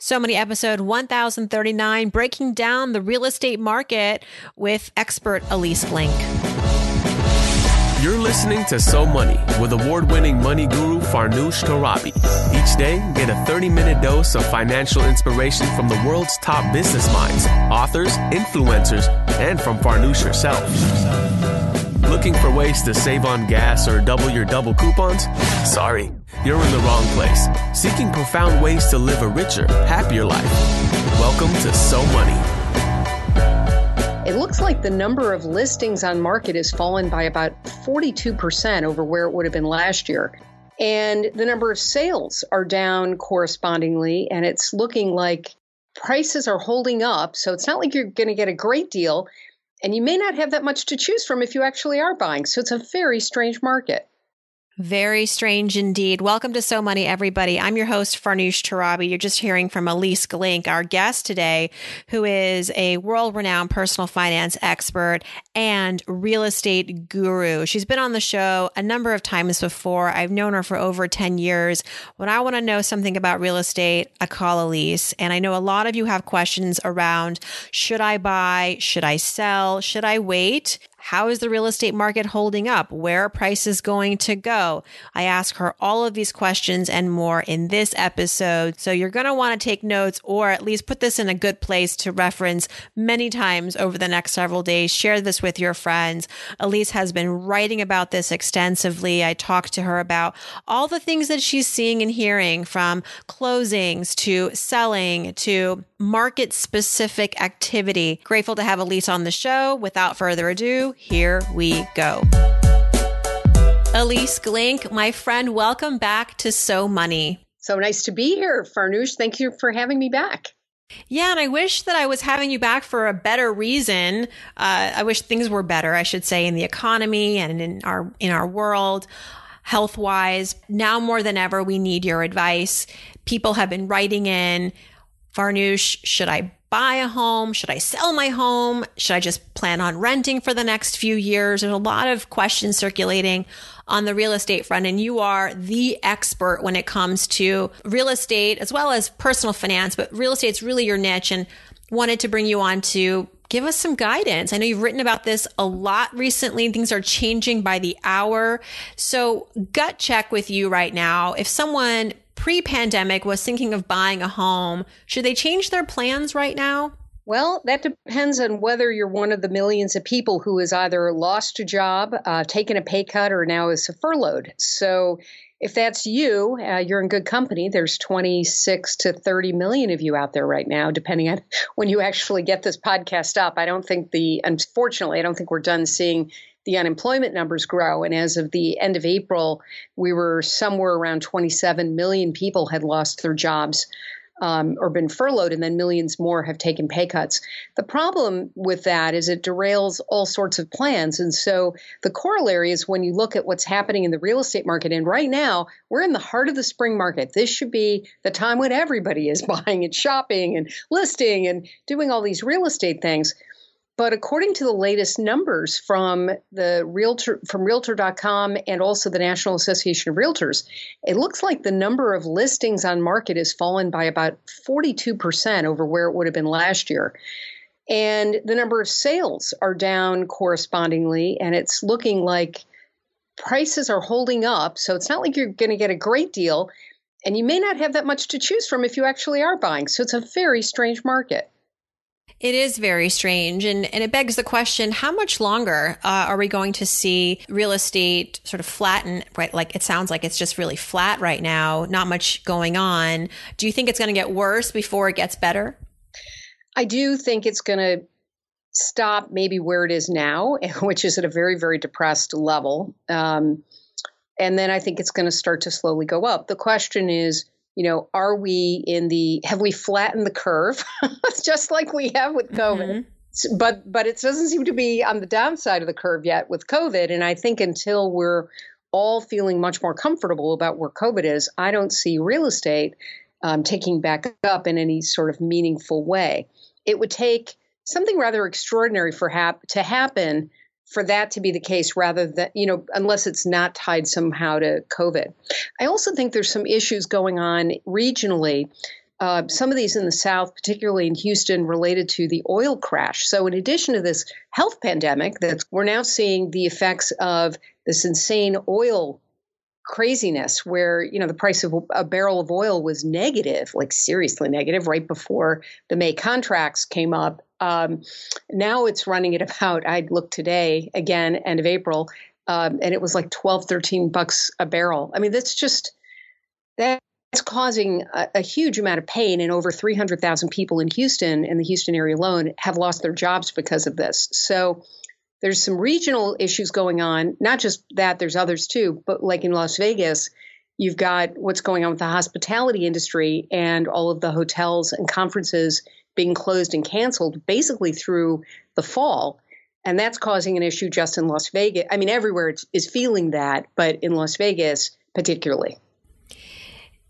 So Money episode 1039, breaking down the real estate market with expert Ilyce Glink. You're listening to So Money with award winning money guru Farnoosh Torabi. Each day, get a 30 minute dose of financial inspiration from the world's top business minds, authors, influencers, and from Farnoosh herself. Looking for ways to save on gas or double your double coupons? Sorry, you're in the wrong place. Seeking profound ways to live a richer, happier life. Welcome to So Money. It looks like the number of listings on market has fallen by about 42% over where it would have been last year. And the number of sales are down correspondingly. And it's looking like prices are holding up. So it's not like you're going to get a great deal. And you may not have that much to choose from if you actually are buying. So it's a very strange market. Very strange indeed. Welcome to So Money, everybody. I'm your host, Farnoosh Torabi. You're just hearing from Ilyce Glink, our guest today, who is a world renowned personal finance expert and real estate guru. She's been on the show a number of times before. I've known her for over 10 years. When I want to know something about real estate, I call Ilyce. And I know a lot of you have questions around should I buy? Should I sell? Should I wait? How is the real estate market holding up? Where are prices going to go? I ask her all of these questions and more in this episode. So you're going to want to take notes or at least put this in a good place to reference many times over the next several days. Share this with your friends. Ilyce has been writing about this extensively. I talked to her about all the things that she's seeing and hearing from closings to selling to market specific activity. Grateful to have Ilyce on the show. Without further ado, here we go. Ilyce Glink, my friend, welcome back to So Money. So nice to be here, Farnoosh. Thank you for having me back. Yeah, and I wish that I was having you back for a better reason. Uh, I wish things were better, I should say, in the economy and in our in our world, health wise. Now more than ever, we need your advice. People have been writing in Farnoosh, should I buy a home? Should I sell my home? Should I just plan on renting for the next few years? There's a lot of questions circulating on the real estate front, and you are the expert when it comes to real estate as well as personal finance, but real estate is really your niche and wanted to bring you on to give us some guidance. I know you've written about this a lot recently. And things are changing by the hour. So gut check with you right now. If someone pre pandemic was thinking of buying a home, should they change their plans right now? Well, that depends on whether you're one of the millions of people who has either lost a job, uh, taken a pay cut, or now is furloughed. So, if that's you, uh, you're in good company. There's 26 to 30 million of you out there right now, depending on when you actually get this podcast up. I don't think the, unfortunately, I don't think we're done seeing the unemployment numbers grow. And as of the end of April, we were somewhere around 27 million people had lost their jobs. Um, or been furloughed, and then millions more have taken pay cuts. The problem with that is it derails all sorts of plans. And so the corollary is when you look at what's happening in the real estate market, and right now we're in the heart of the spring market. This should be the time when everybody is buying and shopping and listing and doing all these real estate things. But according to the latest numbers from the realtor from realtor.com and also the National Association of Realtors, it looks like the number of listings on market has fallen by about 42% over where it would have been last year. And the number of sales are down correspondingly and it's looking like prices are holding up, so it's not like you're going to get a great deal and you may not have that much to choose from if you actually are buying. So it's a very strange market. It is very strange. And, and it begs the question how much longer uh, are we going to see real estate sort of flatten, right? Like it sounds like it's just really flat right now, not much going on. Do you think it's going to get worse before it gets better? I do think it's going to stop maybe where it is now, which is at a very, very depressed level. Um, and then I think it's going to start to slowly go up. The question is, you know, are we in the have we flattened the curve just like we have with COVID? Mm-hmm. But but it doesn't seem to be on the downside of the curve yet with COVID. And I think until we're all feeling much more comfortable about where COVID is, I don't see real estate um, taking back up in any sort of meaningful way. It would take something rather extraordinary for hap- to happen for that to be the case rather than, you know, unless it's not tied somehow to COVID. I also think there's some issues going on regionally. uh, some of these in the South, particularly in Houston, related to the oil crash. So, in addition to this health pandemic, that we're now seeing the effects of this insane oil craziness where you know the price of a barrel of oil was negative like seriously negative right before the may contracts came up. Um, now it's running at about i'd look today again end of april um, and it was like 12 13 bucks a barrel. I mean that's just that's causing a, a huge amount of pain and over 300000 people in houston in the houston area alone have lost their jobs because of this. So there's some regional issues going on. Not just that, there's others too. But like in Las Vegas, you've got what's going on with the hospitality industry and all of the hotels and conferences being closed and canceled basically through the fall. And that's causing an issue just in Las Vegas. I mean, everywhere is feeling that, but in Las Vegas particularly.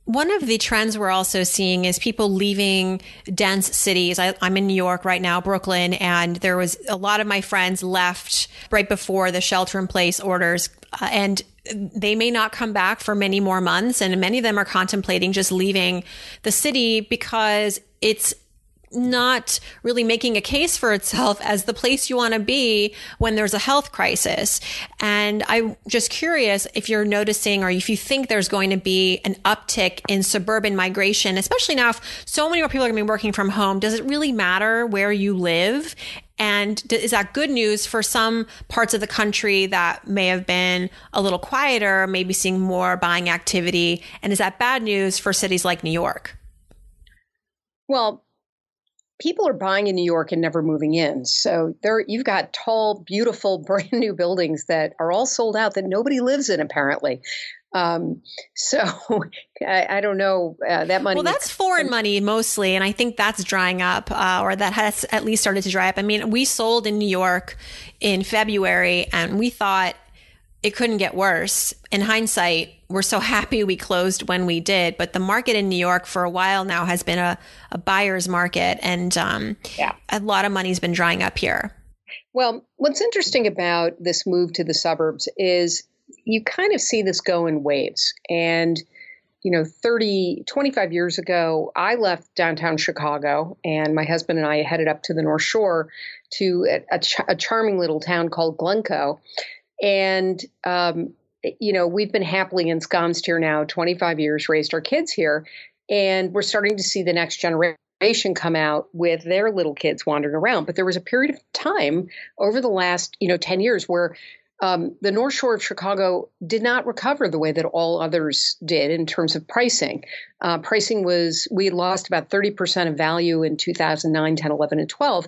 One of the trends we're also seeing is people leaving dense cities. I, am in New York right now, Brooklyn, and there was a lot of my friends left right before the shelter in place orders. Uh, and they may not come back for many more months. And many of them are contemplating just leaving the city because it's not really making a case for itself as the place you want to be when there's a health crisis. And I'm just curious if you're noticing or if you think there's going to be an uptick in suburban migration, especially now if so many more people are going to be working from home. Does it really matter where you live? And is that good news for some parts of the country that may have been a little quieter, maybe seeing more buying activity? And is that bad news for cities like New York? Well, people are buying in New York and never moving in. So there you've got tall, beautiful, brand new buildings that are all sold out that nobody lives in apparently. Um, so I, I, don't know uh, that money. Well, that's foreign money mostly, and I think that's drying up, uh, or that has at least started to dry up. I mean, we sold in New York in February, and we thought it couldn't get worse. In hindsight, we're so happy we closed when we did. But the market in New York for a while now has been a, a buyer's market, and um, yeah. a lot of money's been drying up here. Well, what's interesting about this move to the suburbs is you kind of see this go in waves. And, you know, 30, 25 years ago, I left downtown Chicago, and my husband and I headed up to the North Shore to a, a, ch- a charming little town called Glencoe. And um, you know, we've been happily ensconced here now 25 years, raised our kids here, and we're starting to see the next generation come out with their little kids wandering around. But there was a period of time over the last, you know, 10 years where um, the North Shore of Chicago did not recover the way that all others did in terms of pricing. Uh, pricing was, we lost about 30% of value in 2009, 10, 11, and 12.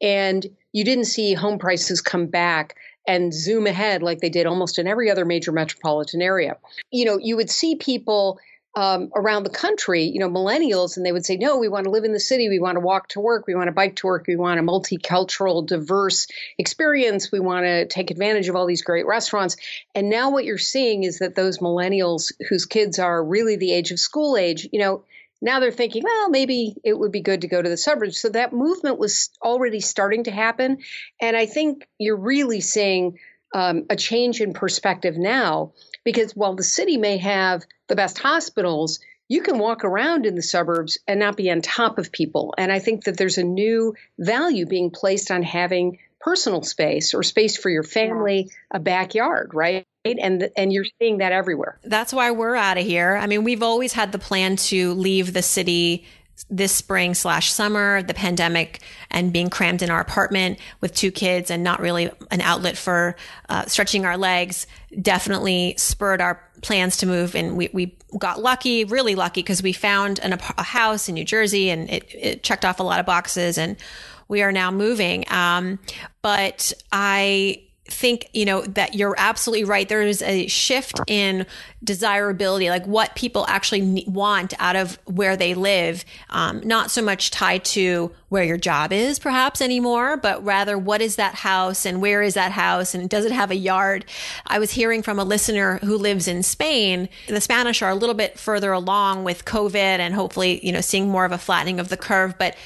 And you didn't see home prices come back and zoom ahead like they did almost in every other major metropolitan area. You know, you would see people um, around the country, you know, millennials, and they would say, no, we want to live in the city. We want to walk to work. We want to bike to work. We want a multicultural, diverse experience. We want to take advantage of all these great restaurants. And now what you're seeing is that those millennials whose kids are really the age of school age, you know, now they're thinking, well, maybe it would be good to go to the suburbs. So that movement was already starting to happen. And I think you're really seeing um, a change in perspective now because while the city may have the best hospitals, you can walk around in the suburbs and not be on top of people. And I think that there's a new value being placed on having personal space or space for your family, a backyard, right? And and you're seeing that everywhere. That's why we're out of here. I mean, we've always had the plan to leave the city this spring slash summer, the pandemic, and being crammed in our apartment with two kids and not really an outlet for uh, stretching our legs definitely spurred our plans to move. And we, we got lucky, really lucky, because we found an, a house in New Jersey and it, it checked off a lot of boxes and we are now moving. Um, but I, think, you know, that you're absolutely right. There is a shift in desirability, like what people actually want out of where they live. Um, not so much tied to where your job is perhaps anymore, but rather what is that house and where is that house and does it have a yard? I was hearing from a listener who lives in Spain. The Spanish are a little bit further along with COVID and hopefully, you know, seeing more of a flattening of the curve, but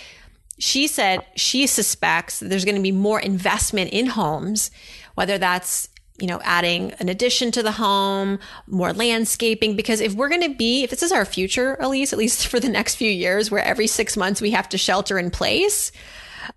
she said she suspects there's going to be more investment in homes whether that's you know, adding an addition to the home, more landscaping. Because if we're going to be, if this is our future, Ilyce, at least for the next few years, where every six months we have to shelter in place,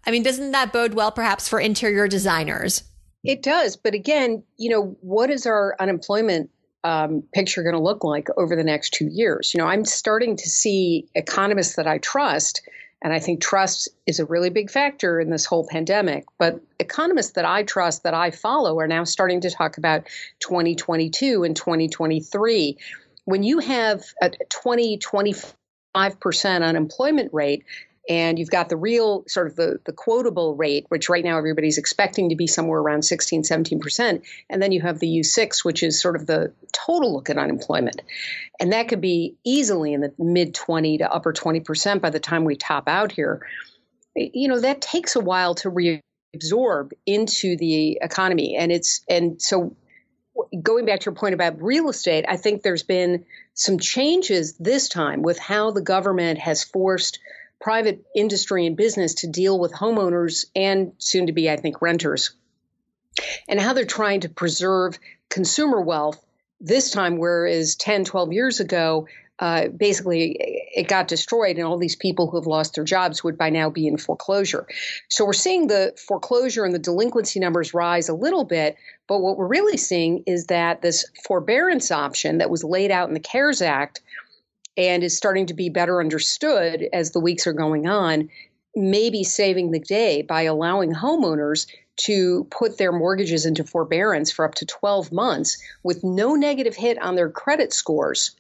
I mean, doesn't that bode well perhaps for interior designers? It does. But again, you know, what is our unemployment um, picture going to look like over the next two years? You know, I'm starting to see economists that I trust, and I think trust is a really big factor in this whole pandemic. But economists that I trust, that I follow, are now starting to talk about 2022 and 2023. When you have a 20, 25% unemployment rate, and you've got the real sort of the, the quotable rate, which right now everybody's expecting to be somewhere around 16, 17%. And then you have the U6, which is sort of the total look at unemployment. And that could be easily in the mid 20 to upper 20% by the time we top out here. You know, that takes a while to reabsorb into the economy. And it's, and so going back to your point about real estate, I think there's been some changes this time with how the government has forced private industry and business to deal with homeowners and soon to be, I think, renters, and how they're trying to preserve consumer wealth this time, whereas 10, 12 years ago, uh, basically it got destroyed, and all these people who have lost their jobs would by now be in foreclosure. So we're seeing the foreclosure and the delinquency numbers rise a little bit, but what we're really seeing is that this forbearance option that was laid out in the CARES Act and is starting to be better understood as the weeks are going on, maybe saving the day by allowing homeowners to put their mortgages into forbearance for up to 12 months with no negative hit on their credit scores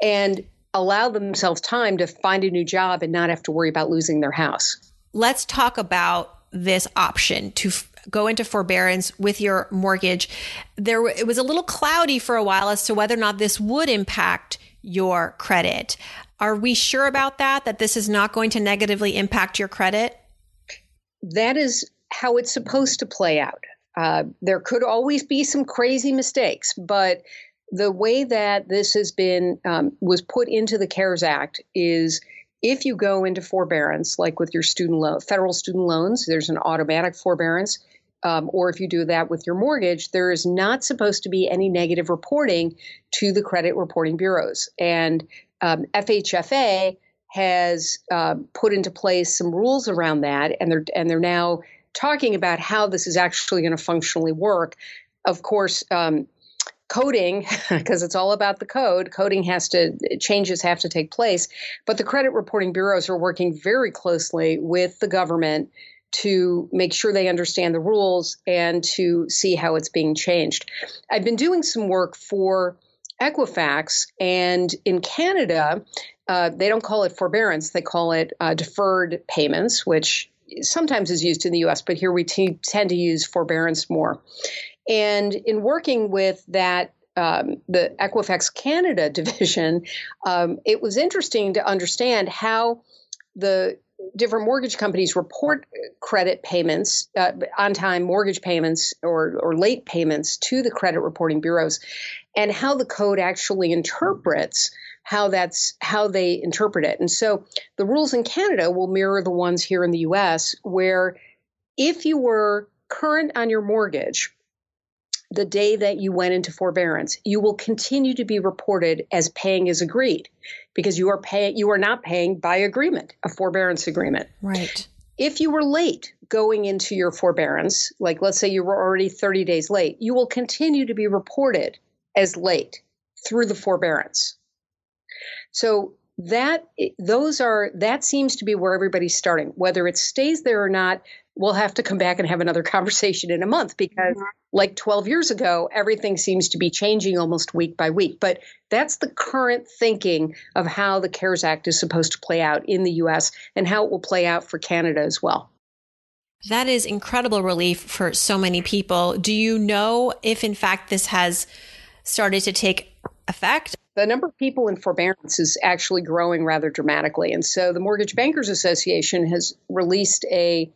and allow themselves time to find a new job and not have to worry about losing their house. Let's talk about this option to f- go into forbearance with your mortgage. There it was a little cloudy for a while as to whether or not this would impact your credit. Are we sure about that, that this is not going to negatively impact your credit? That is how it's supposed to play out. Uh, there could always be some crazy mistakes, but the way that this has been um, was put into the CARES Act is if you go into forbearance, like with your student loan, federal student loans, there's an automatic forbearance um, or if you do that with your mortgage, there is not supposed to be any negative reporting to the credit reporting bureaus. And um, FHFA has uh, put into place some rules around that, and they're and they're now talking about how this is actually going to functionally work. Of course. Um, coding because it's all about the code coding has to changes have to take place but the credit reporting bureaus are working very closely with the government to make sure they understand the rules and to see how it's being changed. I've been doing some work for Equifax, and in Canada, uh, they don't call it forbearance, they call it uh, deferred payments, which sometimes is used in the US, but here we t- tend to use forbearance more. And in working with that um, the Equifax Canada division, um, it was interesting to understand how the different mortgage companies report credit payments, uh, on time mortgage payments or, or late payments to the credit reporting bureaus, and how the code actually interprets how that's how they interpret it. And so the rules in Canada will mirror the ones here in the US, where if you were current on your mortgage the day that you went into forbearance, you will continue to be reported as paying as agreed because you are paying you are not paying by agreement, a forbearance agreement. Right. If you were late going into your forbearance, like let's say you were already 30 days late, you will continue to be reported as late through the forbearance. So that those are that seems to be where everybody's starting whether it stays there or not we'll have to come back and have another conversation in a month because mm-hmm. like 12 years ago everything seems to be changing almost week by week but that's the current thinking of how the cares act is supposed to play out in the us and how it will play out for canada as well that is incredible relief for so many people do you know if in fact this has started to take effect the number of people in forbearance is actually growing rather dramatically. And so the Mortgage Bankers Association has released a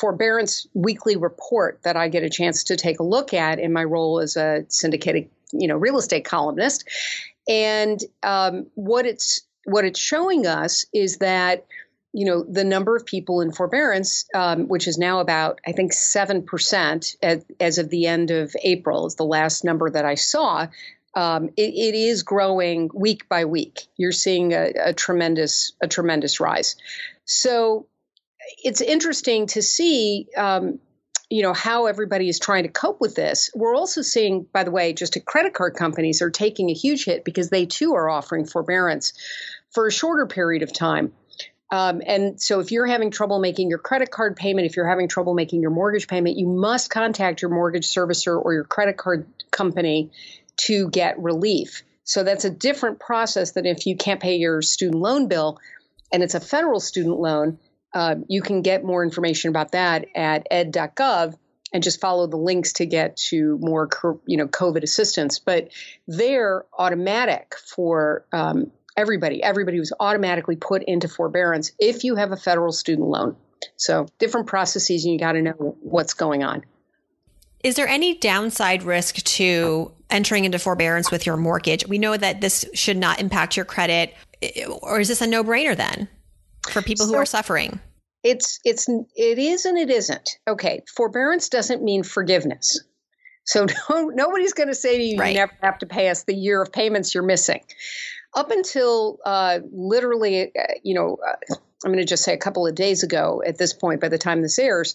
forbearance weekly report that I get a chance to take a look at in my role as a syndicated, you know, real estate columnist. And um, what it's what it's showing us is that you know, the number of people in forbearance, um, which is now about, I think, 7% as, as, of the end of April, is the last number that I saw. Um, it, it is growing week by week. You're seeing a, a tremendous, a tremendous rise. So it's interesting to see, um, you know, how everybody is trying to cope with this. We're also seeing, by the way, just credit card companies are taking a huge hit because they too are offering forbearance for a shorter period of time. Um, and so, if you're having trouble making your credit card payment, if you're having trouble making your mortgage payment, you must contact your mortgage servicer or your credit card company to get relief. So, that's a different process than if you can't pay your student loan bill and it's a federal student loan. Uh, you can get more information about that at ed.gov and just follow the links to get to more, you know, COVID assistance. But they're automatic for um, everybody. Everybody was automatically put into forbearance if you have a federal student loan. So different processes, and you got to know what's going on. Is there any downside risk to entering into forbearance with your mortgage? We know that this should not impact your credit, or is this a no-brainer then for people so, who are suffering? It's it's it is and it isn't. Okay, forbearance doesn't mean forgiveness. So no, nobody's going to say to you, right. you never have to pay us the year of payments you're missing up until uh, literally, uh, you know, uh, I'm going to just say a couple of days ago at this point, by the time this airs,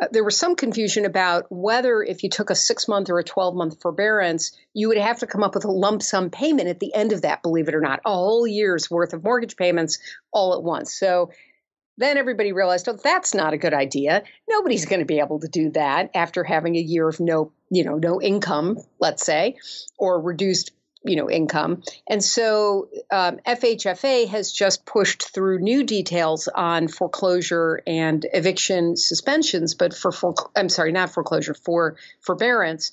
Uh, there was some confusion about whether if you took a six month or a 12 month forbearance, you would have to come up with a lump sum payment at the end of that, believe it or not, a whole year's worth of mortgage payments all at once. So then everybody realized, oh, that's not a good idea. Nobody's going to be able to do that after having a year of no, you know, no income, let's say, or reduced you know income. And so um, fhfa has just pushed through new details on foreclosure and eviction suspensions but for, for i'm sorry not foreclosure for forbearance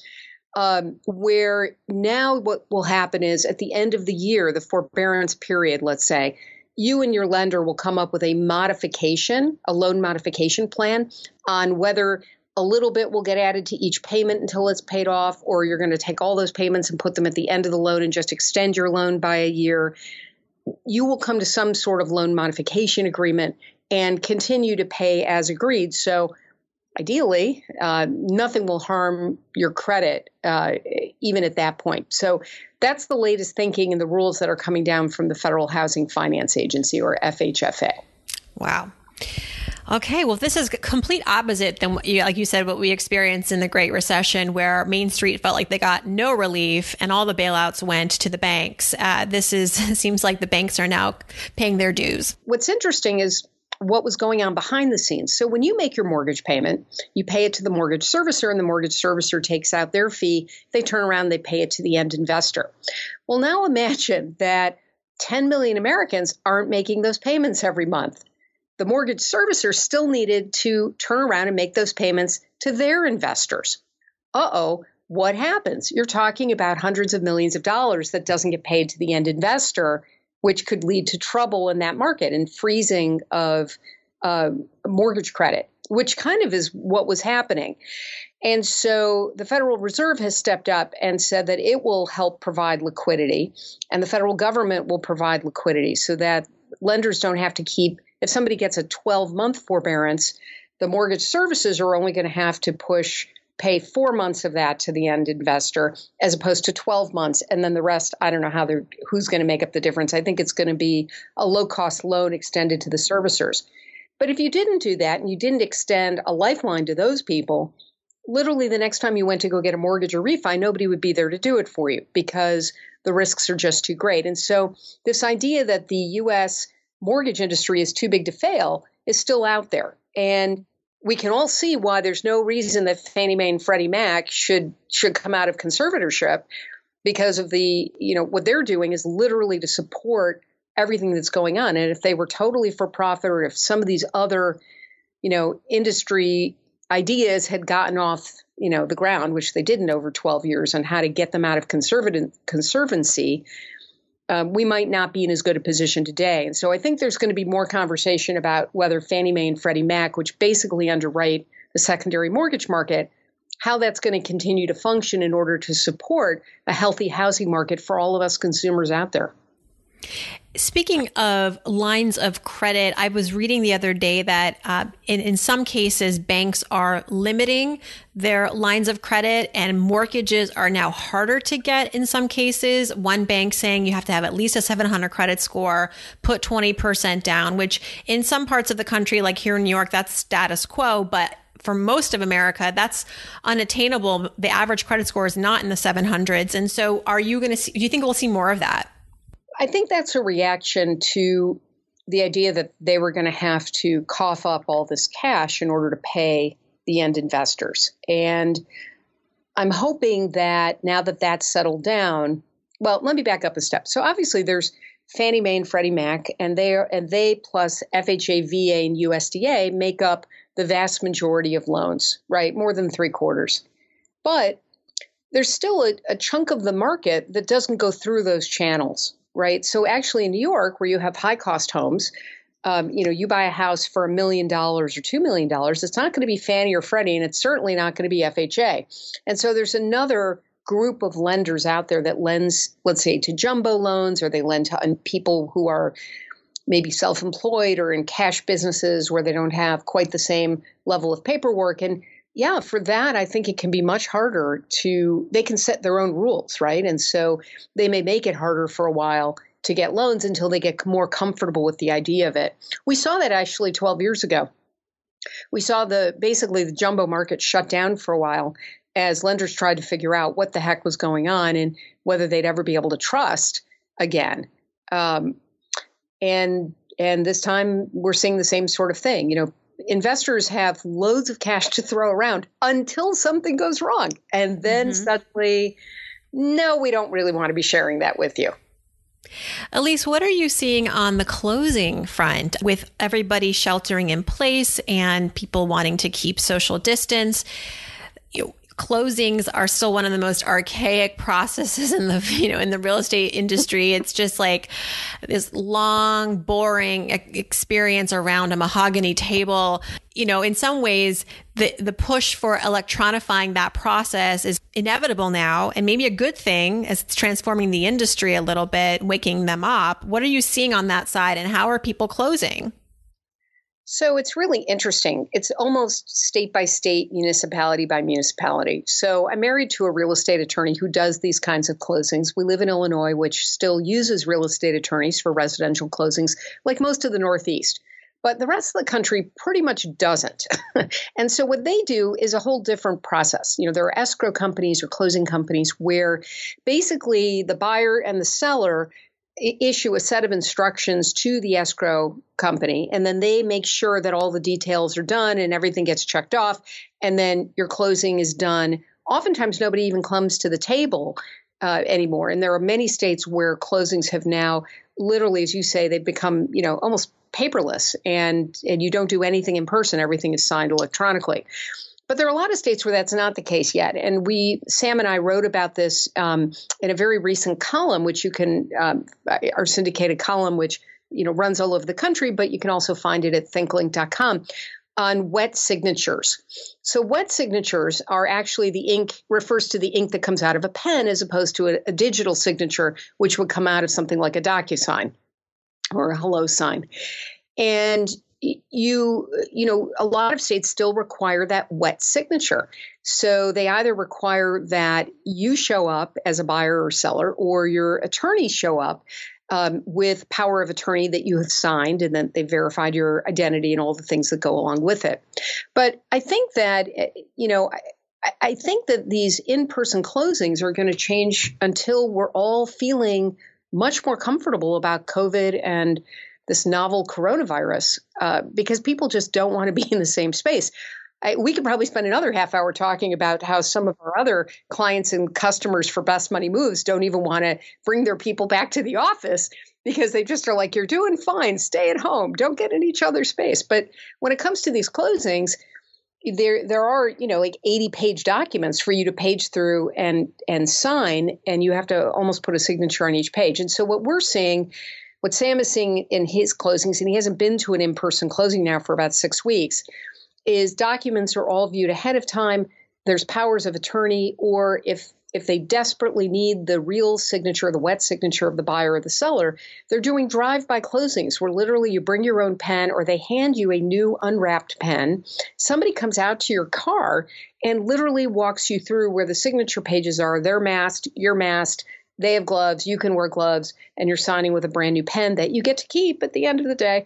um, where now what will happen is at the end of the year the forbearance period let's say you and your lender will come up with a modification a loan modification plan on whether a little bit will get added to each payment until it's paid off, or you're going to take all those payments and put them at the end of the loan and just extend your loan by a year. You will come to some sort of loan modification agreement and continue to pay as agreed. So, ideally, uh, nothing will harm your credit uh, even at that point. So, that's the latest thinking and the rules that are coming down from the Federal Housing Finance Agency or FHFA. Wow. Okay, well, this is complete opposite than what you, like you said, what we experienced in the Great Recession, where Main Street felt like they got no relief and all the bailouts went to the banks. Uh, this is seems like the banks are now paying their dues. What's interesting is what was going on behind the scenes. So when you make your mortgage payment, you pay it to the mortgage servicer, and the mortgage servicer takes out their fee. They turn around, they pay it to the end investor. Well, now imagine that 10 million Americans aren't making those payments every month the mortgage servicer still needed to turn around and make those payments to their investors. Uh oh, what happens? You're talking about hundreds of millions of dollars that doesn't get paid to the end investor, which could lead to trouble in that market and freezing of uh, mortgage credit, which kind of is what was happening. And so the Federal Reserve has stepped up and said that it will help provide liquidity, and the federal government will provide liquidity so that lenders don't have to keep if somebody gets a 12 month forbearance, the mortgage services are only going to have to push pay four months of that to the end investor as opposed to 12 months. And then the rest i don't know how they're who's going to make up the difference. I think it's going to be a low cost loan extended to the servicers. But if you didn't do that and you didn't extend a lifeline to those people literally the next time you went to go get a mortgage or refi nobody would be there to do it for you because the risks are just too great. And so this idea that the us mortgage industry is too big to fail is still out there. And we can all see why there's no reason that Fannie Mae and Freddie Mac should should come out of conservatorship because of the, you know, what they're doing is literally to support everything that's going on. And if they were totally for profit or if some of these other, you know, industry ideas had gotten off, you know, the ground, which they didn't over 12 years on how to get them out of conservancy, um, we might not be in as good a position today. And so I think there's going to be more conversation about whether Fannie Mae and Freddie Mac, which basically underwrite the secondary mortgage market, how that's going to continue to function in order to support a healthy housing market for all of us consumers out there. Speaking of lines of credit, I was reading the other day that uh, in, in some cases, banks are limiting their lines of credit and mortgages are now harder to get in some cases. One bank saying you have to have at least a 700 credit score, put 20% down, which in some parts of the country, like here in New York, that's status quo. But for most of America, that's unattainable. The average credit score is not in the 700s. And so, are you going to see, do you think we'll see more of that? I think that's a reaction to the idea that they were going to have to cough up all this cash in order to pay the end investors. And I'm hoping that now that that's settled down, well, let me back up a step. So obviously there's Fannie Mae and Freddie Mac, and they are, and they plus FHA, VA, and USDA make up the vast majority of loans, right? More than three quarters. But there's still a, a chunk of the market that doesn't go through those channels right? So actually, in New York, where you have high cost homes, um, you know, you buy a house for a million dollars or two million dollars, it's not going to be Fannie or Freddie, and it's certainly not going to be FHA. And so there's another group of lenders out there that lends, let's say, to jumbo loans, or they lend to people who are maybe self-employed or in cash businesses where they don't have quite the same level of paperwork. And yeah, for that, I think it can be much harder to, they can set their own rules, right? And so they may make it harder for a while to get loans until they get more comfortable with the idea of it. We saw that actually 12 years ago. We saw the basically the jumbo market shut down for a while as lenders tried to figure out what the heck was going on and whether they'd ever be able to trust again. Um, and and this time we're seeing the same sort of thing. You know, investors have loads of cash to throw around until something goes wrong. And then mm-hmm. suddenly, no, we don't really want to be sharing that with you. Ilyce, what are you seeing on the closing front with everybody sheltering in place and people wanting to keep social distance? Closings are still one of the most archaic processes in the you know in the real estate industry. It's just like this long boring experience around a mahogany table. You know in some ways the the push for electronifying that process is inevitable now and maybe a good thing as it's transforming the industry a little bit waking them up. What are you seeing on that side and how are people closing so it's really interesting. It's almost state by state, municipality by municipality. So I'm married to a real estate attorney who does these kinds of closings. We live in Illinois, which still uses real estate attorneys for residential closings, like most of the Northeast. But the rest of the country pretty much doesn't. and so what they do is a whole different process. You know, there are escrow companies or closing companies where basically the buyer and the seller issue a set of instructions to the escrow company and then they make sure that all the details are done and everything gets checked off and then your closing is done. Oftentimes nobody even comes to the table uh, anymore and there are many states where closings have now literally as you say they've become you know almost paperless and and you don't do anything in person. Everything is signed electronically but there are a lot of states where that's not the case yet. And we, Sam and I wrote about this um, in a very recent column, which you can, um, our syndicated column, which you know runs all over the country, but you can also find it at thinkglink.com on wet signatures. So wet signatures are actually the ink refers to the ink that comes out of a pen as opposed to a, a digital signature, which would come out of something like a DocuSign or a hello sign. And you you know a lot of states still require that wet signature. So they either require that you show up as a buyer or seller or your attorney show up um, with power of attorney that you have signed and then they verified your identity and all the things that go along with it. But i think that eh, you know I, I think that these in-person closings are going to change until we're all feeling much more comfortable about covid and this novel coronavirus uh, because people just don't want to be in the same space. I, we could probably spend another half hour talking about how some of our other clients and customers for Best Money Moves don't even want to bring their people back to the office because they just are like, you're doing fine, stay at home, don't get in each other's space. But when it comes to these closings, there there are you know like 80 page documents for you to page through and and sign and you have to almost put a signature on each page and so what we're seeing what Sam is seeing in his closings, and he hasn't been to an in person closing now for about six weeks, is documents are all viewed ahead of time. There's powers of attorney, or if if they desperately need the real signature, the wet signature of the buyer or the seller, they're doing drive by closings where literally you bring your own pen or they hand you a new unwrapped pen. Somebody comes out to your car and literally walks you through where the signature pages are. They're masked, you're masked. They have gloves, you can wear gloves, and you're signing with a brand new pen that you get to keep at the end of the day.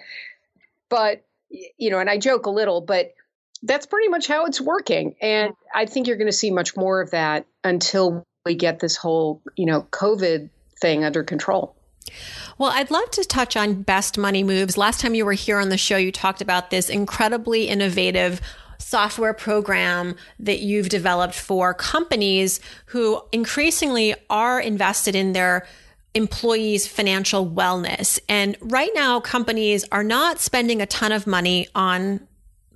But, you know, and I joke a little, but that's pretty much how it's working. And I think you're going to see much more of that until we get this whole, you know, COVID thing under control. Well, I'd love to touch on best money moves. Last time you were here on the show, you talked about this incredibly innovative software program that you've developed for companies who increasingly are invested in their employees' financial wellness. And right now, companies are not spending a ton of money on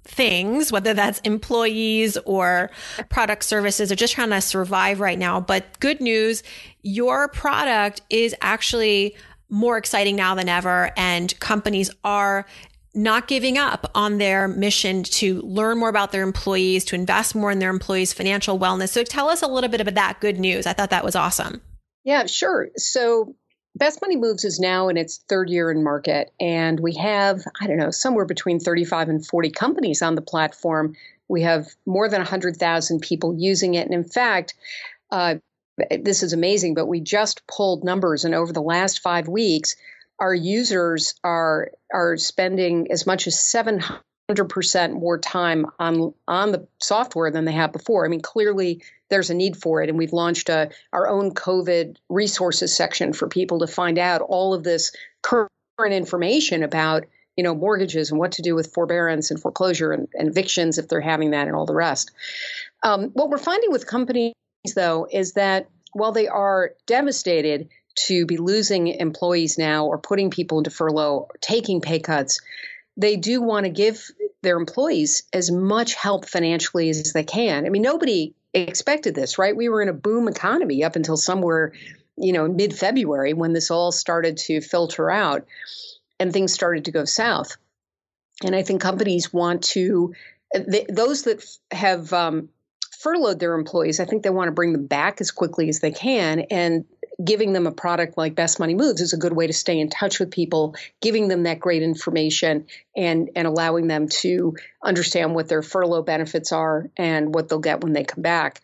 things, whether that's employees or product services, are just trying to survive right now. But good news, your product is actually more exciting now than ever, and companies are not giving up on their mission to learn more about their employees, to invest more in their employees' financial wellness. So tell us a little bit about that good news. I thought that was awesome. Yeah, sure. So Best Money Moves is now in its third year in market, and we have, I don't know, somewhere between 35 and 40 companies on the platform. We have more than 100,000 people using it. And in fact, uh, this is amazing, but we just pulled numbers, and over the last five weeks, our users are are spending as much as 700% more time on on the software than they have before. I mean, clearly there's a need for it. And we've launched a, our own COVID resources section for people to find out all of this current information about you know mortgages and what to do with forbearance and foreclosure and, and evictions if they're having that and all the rest. Um, what we're finding with companies though is that while they are devastated to be losing employees now or putting people into furlough, or taking pay cuts, they do want to give their employees as much help financially as they can. I mean, nobody expected this, right? We were in a boom economy up until somewhere, you know, mid February when this all started to filter out and things started to go south. And I think companies want to, those that have um, furloughed their employees, I think they want to bring them back as quickly as they can. And giving them a product like Best Money Moves is a good way to stay in touch with people, giving them that great information and and allowing them to understand what their furlough benefits are and what they'll get when they come back.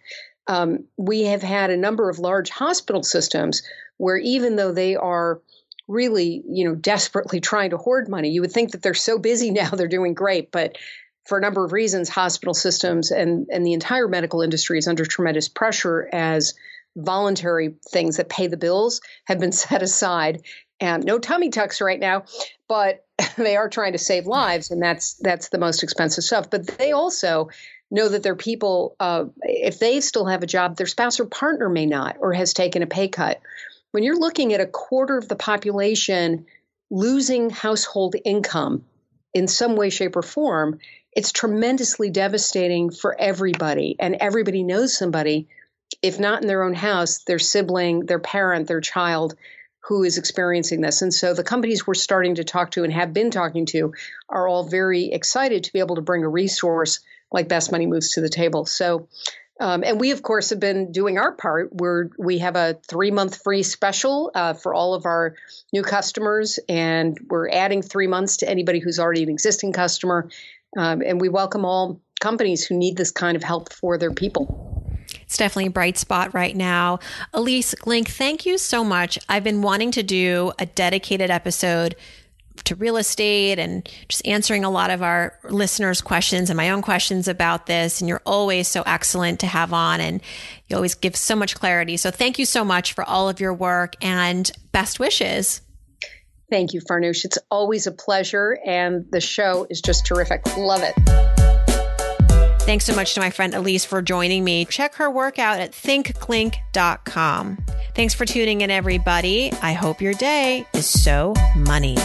Um, we have had a number of large hospital systems where even though they are really, you know, desperately trying to hoard money, you would think that they're so busy now they're doing great, but for a number of reasons, hospital systems and, and the entire medical industry is under tremendous pressure as voluntary things that pay the bills have been set aside. And no tummy tucks right now, but they are trying to save lives, and that's that's the most expensive stuff. But they also know that their people, uh, if they still have a job, their spouse or partner may not, or has taken a pay cut. When you're looking at a quarter of the population losing household income in some way, shape, or form, it's tremendously devastating for everybody. And everybody knows somebody if not in their own house, their sibling, their parent, their child who is experiencing this. And so the companies we're starting to talk to and have been talking to are all very excited to be able to bring a resource like Best Money Moves to the table. So, um, and we, of course, have been doing our part. We're we have a three month free special uh, for all of our new customers, and we're adding three months to anybody who's already an existing customer. Um, and we welcome all companies who need this kind of help for their people. It's definitely a bright spot right now. Ilyce Glink, thank you so much. I've been wanting to do a dedicated episode to real estate and just answering a lot of our listeners' questions and my own questions about this. And you're always so excellent to have on and you always give so much clarity. So thank you so much for all of your work and best wishes. Thank you, Farnoosh. It's always a pleasure. And the show is just terrific. Love it. Thanks so much to my friend Ilyce for joining me. Check her work out at thinkglink.com. Thanks for tuning in, everybody. I hope your day is so money.